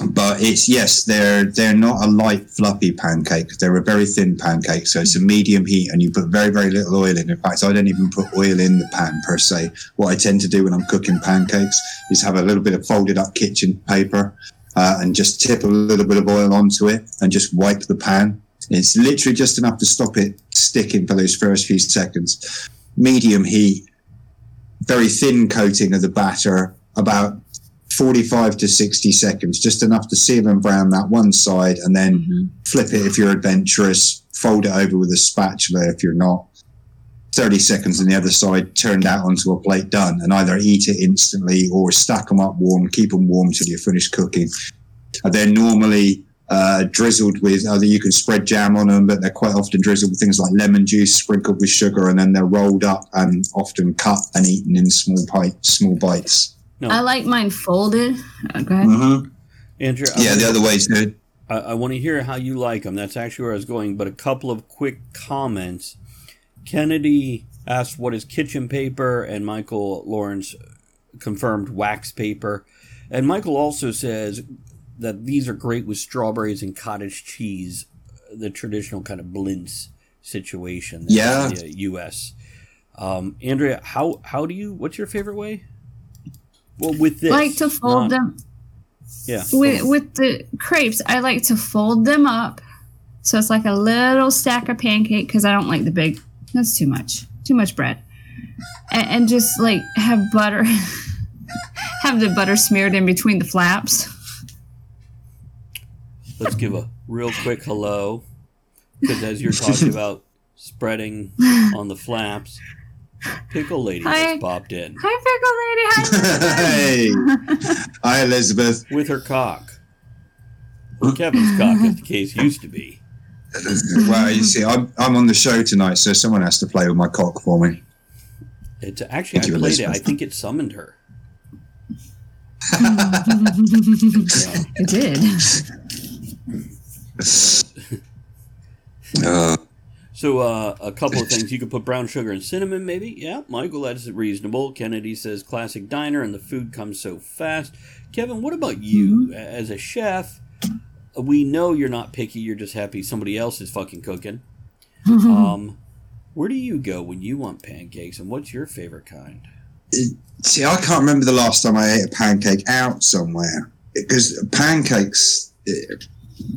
but it's yes, they're they're not a light fluffy pancake. They're a very thin pancake, so it's a medium heat, and you put very very little oil in. In fact, I don't even put oil in the pan per se. What I tend to do when I'm cooking pancakes is have a little bit of folded up kitchen paper uh, and just tip a little bit of oil onto it and just wipe the pan. It's literally just enough to stop it sticking for those first few seconds. Medium heat, very thin coating of the batter, about 45 to 60 seconds, just enough to seal and brown that one side, and then flip it if you're adventurous, fold it over with a spatula if you're not. 30 seconds on the other side, turned out onto a plate, done, and either eat it instantly or stack them up warm, keep them warm till you're finished cooking. And they're normally uh, drizzled with either you can spread jam on them, but they're quite often drizzled with things like lemon juice sprinkled with sugar, and then they're rolled up and often cut and eaten in small. Small bites. No, I like mine folded. Uh, go ahead. hmm Andrea. I Yeah, the other way is good. I, I want to hear how you like them. That's actually where I was going. But a couple of quick comments. Kennedy asked what is kitchen paper, and Michael Lawrence confirmed wax paper. And Michael also says that these are great with strawberries and cottage cheese, the traditional kind of blintz situation. Yeah. in the U.S. Um, Andrea, how how do you? What's your favorite way? Well, with this, like to fold not- them Yeah, with with the crepes. I like to fold them up, so it's like a little stack of pancake because I don't like the big. That's too much. Too much bread, and, and just like have butter, have the butter smeared in between the flaps. let's give a real quick hello because as you're talking about spreading on the flaps pickle lady Hi. just popped in Hi, pickle lady. Hi. hey, hi Elizabeth. with her cock or kevin's cock as the case used to be well, you see, I'm, I'm on the show tonight, so someone has to play with my cock for me. it's actually Thank i you, played it i think it summoned her It did. Uh, so uh, a couple of things you could put brown sugar and cinnamon maybe yeah michael that's reasonable kennedy says classic diner and the food comes so fast kevin what about you Mm-hmm. as a chef we know you're not picky. You're just happy somebody else is fucking cooking. um, where do you go when you want pancakes, and what's your favorite kind? See, I can't remember the last time I ate a pancake out somewhere because pancakes,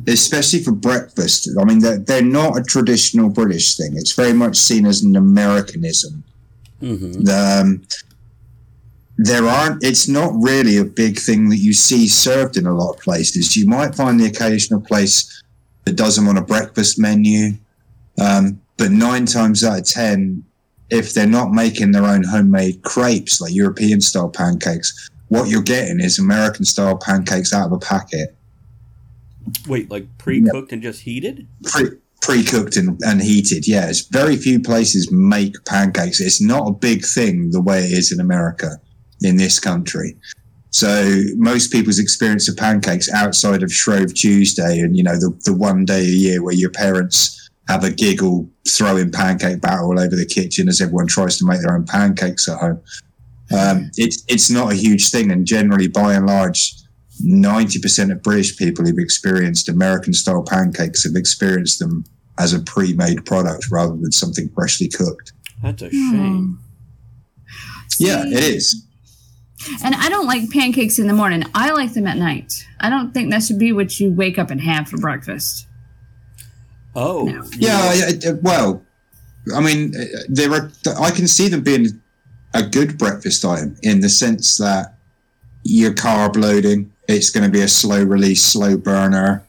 especially for breakfast, I mean, they're, they're not a traditional British thing. It's very much seen as an Americanism. Mm-hmm. Um, there aren't, it's not really a big thing that you see served in a lot of places. You might find the occasional place that does them on a breakfast menu. Um, but nine times out of 10, if they're not making their own homemade crepes, like European style pancakes, what you're getting is American style pancakes out of a packet, Wait, like pre-cooked and just heated? pre pre cooked and, and heated. Yeah, it's very few places make pancakes. It's not a big thing the way it is in America, in this country. So most people's experience of pancakes outside of Shrove Tuesday and you know the, the one day a year where your parents have a giggle throwing pancake batter all over the kitchen as everyone tries to make their own pancakes at home. Um, it's it's not a huge thing, and generally, by and large, ninety percent of British people who've experienced American style pancakes have experienced them as a pre-made product rather than something freshly cooked. That's a shame. Yeah, it is. And I don't like pancakes in the morning. I like them at night. I don't think that should be what you wake up and have for breakfast. Oh, No. Yeah, yeah, uh, well, I mean, uh, there are. I can see them being a good breakfast item in the sense that you're carb loading. It's going to be a slow release, slow burner.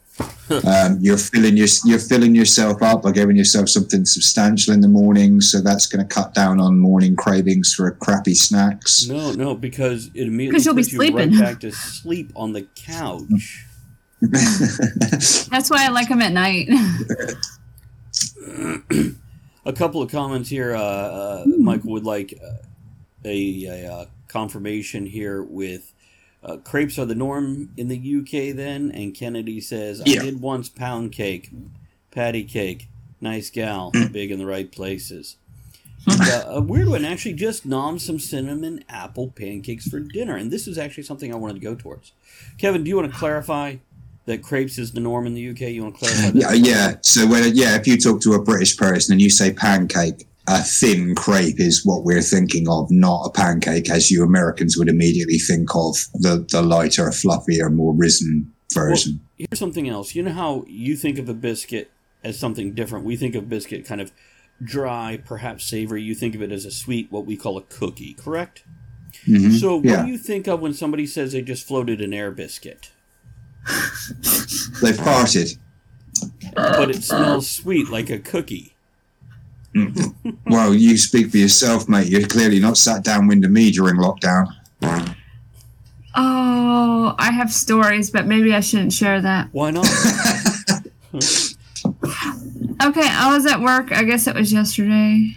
um, you're filling your you're filling yourself up by giving yourself something substantial in the morning, so that's going to cut down on morning cravings for crappy snacks. No, no, because it immediately 'Cause you'll be puts you right sleeping. back to sleep on the couch. That's why I like them at night. A couple of comments here. Uh, uh, Michael would like uh, a, a uh, confirmation here with uh, crepes are the norm in the UK then, and Kennedy says Yeah. I did once pound cake, patty cake, nice gal, Mm. big in the right places. And, uh, a weird one actually just nommed some cinnamon apple pancakes for dinner, and this is actually something I wanted to go towards. Kevin, do you want to clarify that crepes is the norm in the UK? You want to clarify that? Yeah, yeah. So when yeah, if you talk to a British person and you say pancake, a thin crepe is what we're thinking of, not a pancake as you Americans would immediately think of the the lighter, fluffier, more risen version. Here's something else. You know how you think of a biscuit as something different? We think of biscuit kind of dry, perhaps savory. You think of it as a sweet, what we call a cookie, correct? Mhm. So, what Yeah. do you think of when somebody says they just floated an air biscuit, They farted. but it smells sweet like a cookie? Well, you speak for yourself, mate. You're clearly not sat downwind of me during lockdown. oh, I have stories, but maybe I shouldn't share that. Why not? Okay, I was at work, I guess it was yesterday,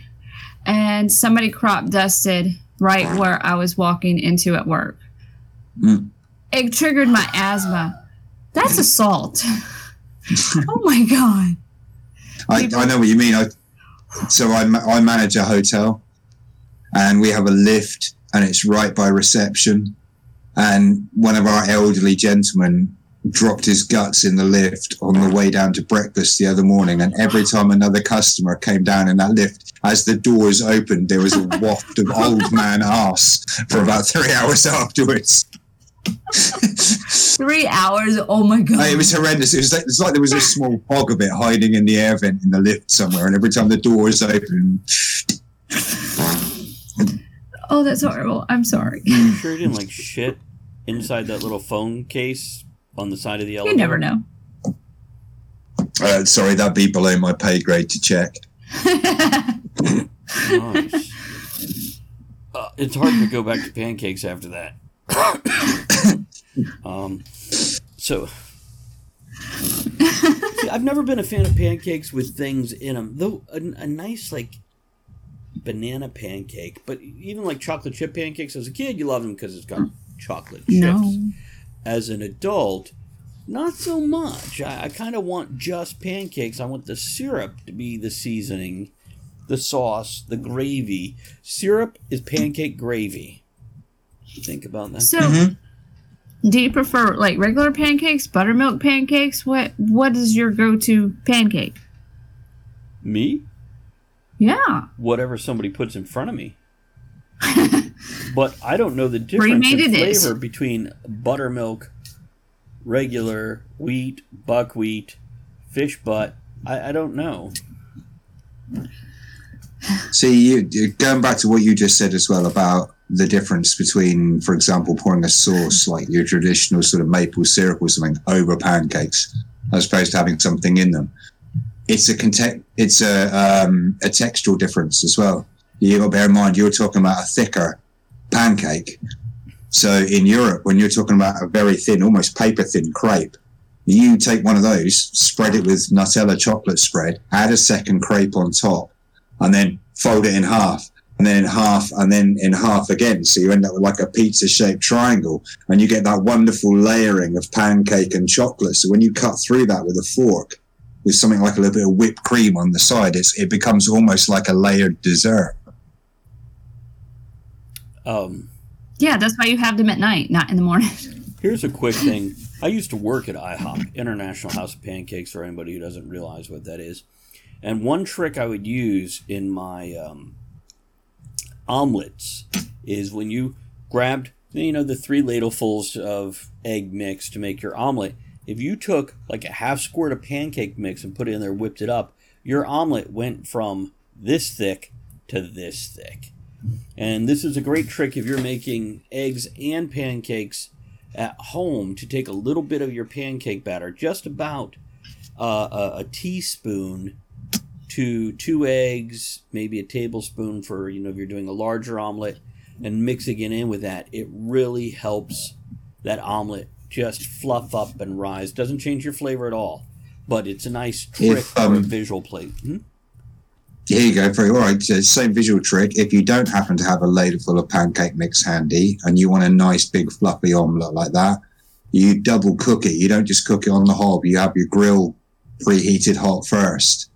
and somebody crop dusted right where I was walking into at work. Mm. It triggered my asthma. That's assault. oh my god. I, I know what you mean. I, so I, I manage a hotel, and we have a lift, and it's right by reception. And one of our elderly gentlemen dropped his guts in the lift on the way down to breakfast the other morning. And every time another customer came down in that lift, as the doors opened, there was a waft of old man ass for about three hours afterwards. Three hours. Oh my god. It was horrendous. It was like, it's like there was a small fog of it hiding in the air vent in the lift somewhere, and every time the doors open, oh, that's horrible. I'm sorry. You sure you didn't like shit inside that little phone case on the side of the elevator? You never know. uh, sorry, that'd be below my pay grade to check. Nice. Uh, it's hard to go back to pancakes after that. Um, so, See, I've never been a fan of pancakes with things in them. Though a, a nice like banana pancake, but even like chocolate chip pancakes as a kid, you love them because it's got chocolate chips. No. As an adult, not so much. I, I kind of want just pancakes. I want the syrup to be the seasoning, the sauce, the gravy. Syrup is pancake gravy. Think about that. So, Mhm. Do you prefer like regular pancakes, buttermilk pancakes? What What is your go to pancake? Me? Yeah. Whatever somebody puts in front of me. but I don't know the difference in it is. flavor between buttermilk, regular wheat, buckwheat, fish butt. I, I don't know. See, you, going back to what you just said as well about the difference between, for example, pouring a sauce like your traditional sort of maple syrup or something over pancakes, as opposed to having something in them. It's a conte- it's a um, a textural difference as well. You got to bear in mind you're talking about a thicker pancake. So in Europe, when you're talking about a very thin, almost paper thin crepe, you take one of those, spread it with Nutella chocolate spread, add a second crepe on top, and then fold it in half and then in half and then in half again so you end up with like a pizza shaped triangle and you get that wonderful layering of pancake and chocolate so when you cut through that with a fork with something like a little bit of whipped cream on the side it's, it becomes almost like a layered dessert Um, Yeah, that's why you have them at night, not in the morning. Here's a quick thing. I used to work at IHOP, International House of Pancakes, for anybody who doesn't realize what that is. And one trick I would use in my um, omelets is when you grabbed, you know, the three ladlefuls of egg mix to make your omelet. If you took like a half squirt of pancake mix and put it in there, whipped it up, your omelet went from this thick to this thick. And this is a great trick if you're making eggs and pancakes at home to take a little bit of your pancake batter, just about uh, a, a teaspoon to two eggs, maybe a tablespoon for, you know, if you're doing a larger omelet, and mixing it in with that. It really helps that omelet just fluff up and rise. Doesn't change your flavor at all, but it's a nice trick If, for a um, visual plate. Hmm? Here you go. Very all right. So same visual trick. If you don't happen to have a ladle full of pancake mix handy and you want a nice big fluffy omelette like that, you double cook it. You don't just cook it on the hob. You have your grill preheated hot first.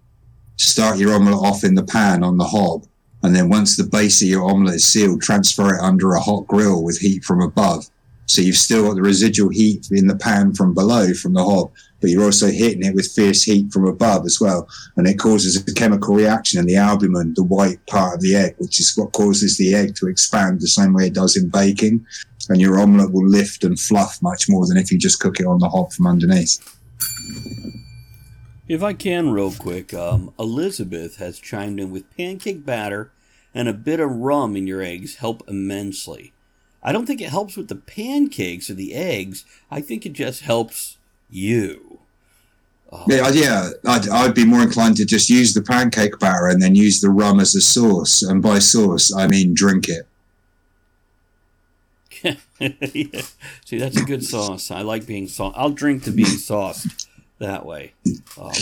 Start your omelette off in the pan on the hob. And then once the base of your omelette is sealed, transfer it under a hot grill with heat from above. So you've still got the residual heat in the pan from below from the hob, but you're also hitting it with fierce heat from above as well and it causes a chemical reaction in the albumin, the white part of the egg, which is what causes the egg to expand the same way it does in baking. And your omelette will lift and fluff much more than if you just cook it on the hob from underneath. If I can, real quick, um, Elizabeth has chimed in with pancake batter and a bit of rum in your eggs help immensely. I don't think it helps with the pancakes or the eggs. I think it just helps you. Yeah, I'd- yeah, I'd, I'd be more inclined to just use the pancake batter and then use the rum as a sauce. And by sauce, I mean drink it. Yeah. See, that's a good sauce. I like being sauced. I'll drink to being sauced that way. Um,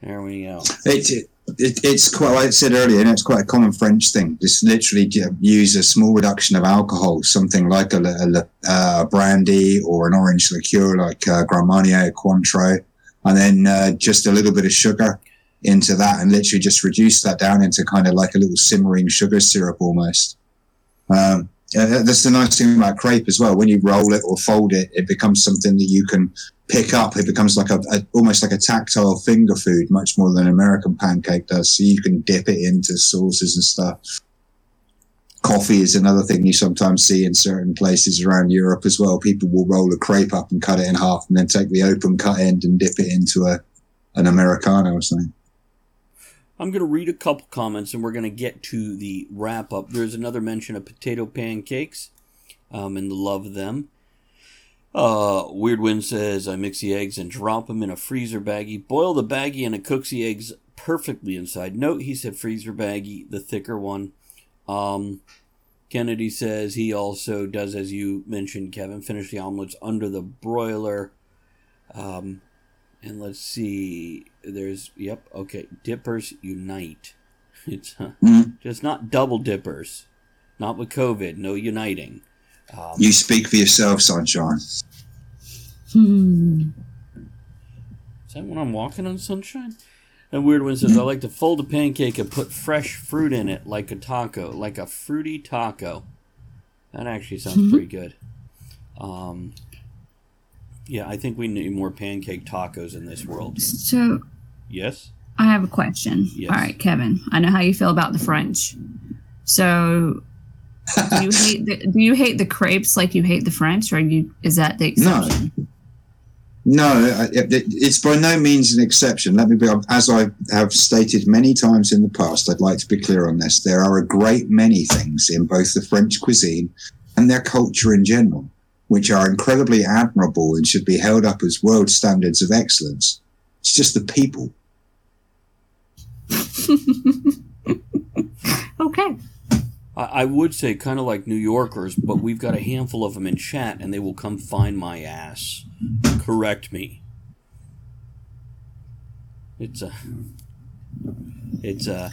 there we go. It, it, it, it's quite, like I said earlier, and it's quite a common French thing. Just literally use a small reduction of alcohol, something like a, a, li- uh, brandy or an orange liqueur like uh, Grand Marnier, Cointreau, and then uh, just a little bit of sugar into that and literally just reduce that down into kind of like a little simmering sugar syrup almost. Um, uh, that's the nice thing about crepe as well. When you roll it or fold it, it becomes something that you can pick up. It becomes like a, a almost like a tactile finger food, much more than an American pancake does. So you can dip it into sauces and stuff. Coffee is another thing you sometimes see in certain places around Europe as well. People will roll a crepe up and cut it in half, and then take the open cut end and dip it into a an americano or something. I'm going to read a couple comments and we're going to get to the wrap up. There's another mention of potato pancakes um, and love them. Uh, Weird Wind says, I mix the eggs and drop them in a freezer baggie. Boil the baggie and it cooks the eggs perfectly inside. Note he said freezer baggie, the thicker one. Um, Kennedy says he also does, as you mentioned, Kevin, finish the omelets under the broiler. Um, and let's see. There's yep. Okay, dippers unite. It's uh, Mhm. just not double dippers. Not with COVID. No uniting. Um, You speak for yourself, sunshine. Hmm. Is that when I'm walking on sunshine? And Weird One says, I like to fold a pancake and put fresh fruit in it like a taco, like a fruity taco. That actually sounds pretty good. Um, yeah, I think we need more pancake tacos in this world. So Yes. I have a question. Yes. All right, Kevin. I know how you feel about the French. So do you hate the, do you hate the crepes like you hate the French, or you is that the No. exception? No, it- it's by no means an exception. Let me be, as I have stated many times in the past, I'd like to be clear on this. There are a great many things in both the French cuisine and their culture in general, which are incredibly admirable and should be held up as world standards of excellence. It's just the people. Okay. I, I would say kind of like New Yorkers, but we've got a handful of them in chat, and they will come find my ass. Correct me. It's a. It's a.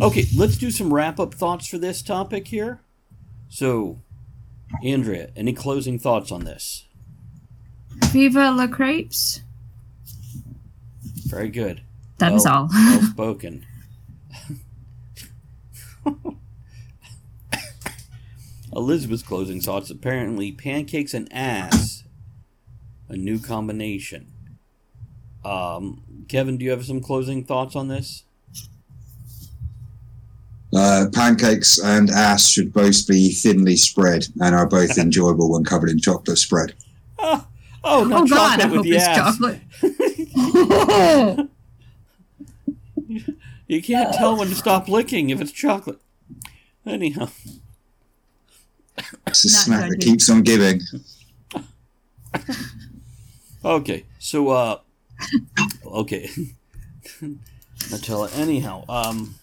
Okay, let's do some wrap up thoughts for this topic here. So, Andrea, any closing thoughts on this? Viva la crepes. Very good. That is Well- all. Well spoken. Elizabeth's closing thoughts apparently pancakes and ass, a new combination. Um, Kevin, do you have some closing thoughts on this? Uh, pancakes and ass should both be thinly spread and are both enjoyable when covered in chocolate spread. Oh, oh not oh chocolate God, I with hope the it's ass. chocolate. You can't tell when to stop licking if it's chocolate. Anyhow, It's a Not snack that keeps on giving. Okay, so uh, okay, I tell it anyhow. Um,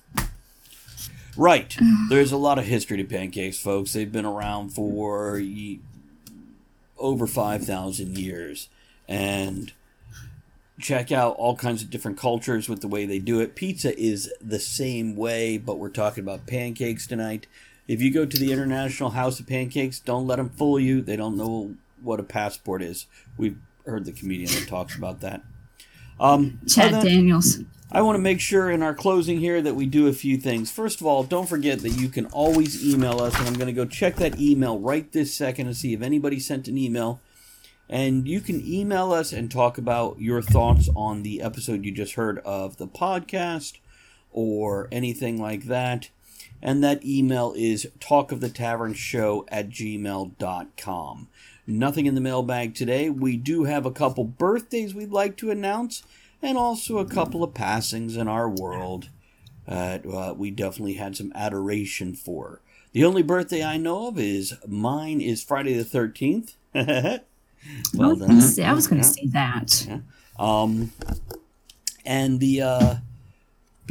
right, there's a lot of history to pancakes, folks. They've been around for ye- over five thousand years, and check out all kinds of different cultures with the way they do it. Pizza is the same way, but we're talking about pancakes tonight. If you go to the International House of Pancakes, don't let them fool you. They don't know what a passport is. We've heard the comedian that talks about that. Um, Chad other- Daniels. I want to make sure in our closing here that we do a few things. First of all, don't forget that you can always email us, and I'm going to go check that email right this second to see if anybody sent an email. And you can email us and talk about your thoughts on the episode you just heard of the podcast or anything like that. And that email is talkofthetavernshow at gmail.com. Nothing in the mailbag today. We do have a couple birthdays we'd like to announce and also a couple of passings in our world that uh, we definitely had some adoration for. The only birthday I know of is mine is Friday the 13th. well I was, I was going to Yeah. say that. Um, and the uh,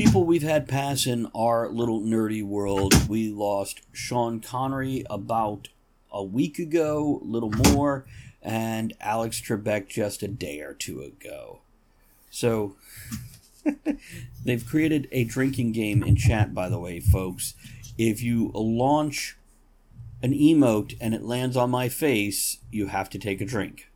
people we've had pass in our little nerdy world, we lost Sean Connery about a week ago, a little more, and Alex Trebek just a day or two ago. So they've created a drinking game in chat, by the way, folks. If you launch an emote and it lands on my face, you have to take a drink.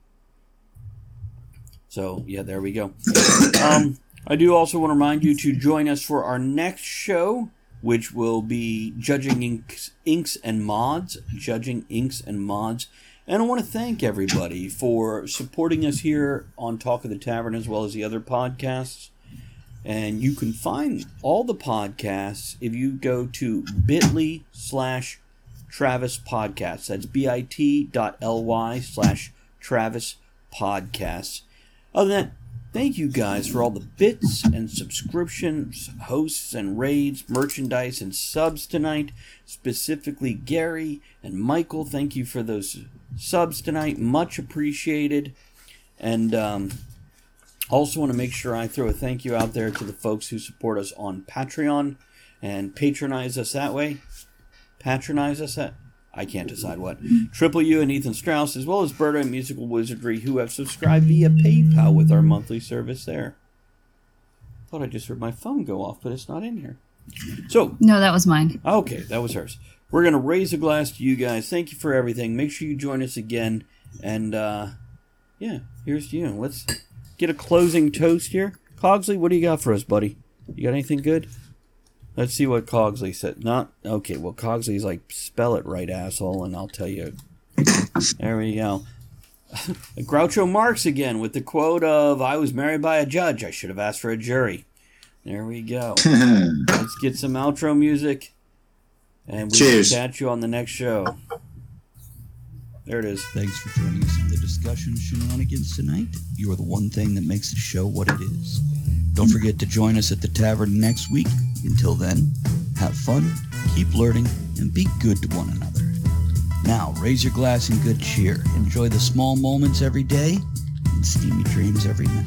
So yeah, there we go. Um, I do also want to remind you to join us for our next show, which will be judging inks, inks and mods, judging inks and mods. And I want to thank everybody for supporting us here on Talk of the Tavern as well as the other podcasts. And you can find all the podcasts if you go to bit.ly slash Travis Podcasts. That's bit.ly slash Travis Podcasts. Other than that, thank you guys for all the bits and subscriptions, hosts and raids, merchandise and subs tonight. Specifically, Gary and Michael, thank you for those subs tonight. Much appreciated. And um, also want to make sure I throw a thank you out there to the folks who support us on Patreon and patronize us that way. Patronize us at I can't decide what. Triple U and Ethan Strauss, as well as Berta and Musical Wizardry, who have subscribed via PayPal with our monthly service there. Thought I just heard my phone go off, but it's not in here. So, No, that was mine. Okay, that was hers. We're going to raise a glass to you guys. Thank you for everything. Make sure you join us again. And, uh, yeah, here's to you. Let's get a closing toast here. Cogsley, what do you got for us, buddy? You got anything good? Let's see what Cogsley said. Not, okay, well, Cogsley's like, spell it right, asshole, and I'll tell you There we go. Groucho Marx again with the quote of "I was married by a judge. I should have asked for a jury." There we go. Let's get some outro music, and we Cheers. will catch you on the next show. There it is. Thanks for joining us in the discussion shenanigans tonight. You are the one thing that makes the show what it is. Don't forget to join us at the tavern next week. Until then, have fun, keep learning, and be good to one another. Now, raise your glass in good cheer. Enjoy the small moments every day and steamy dreams every night.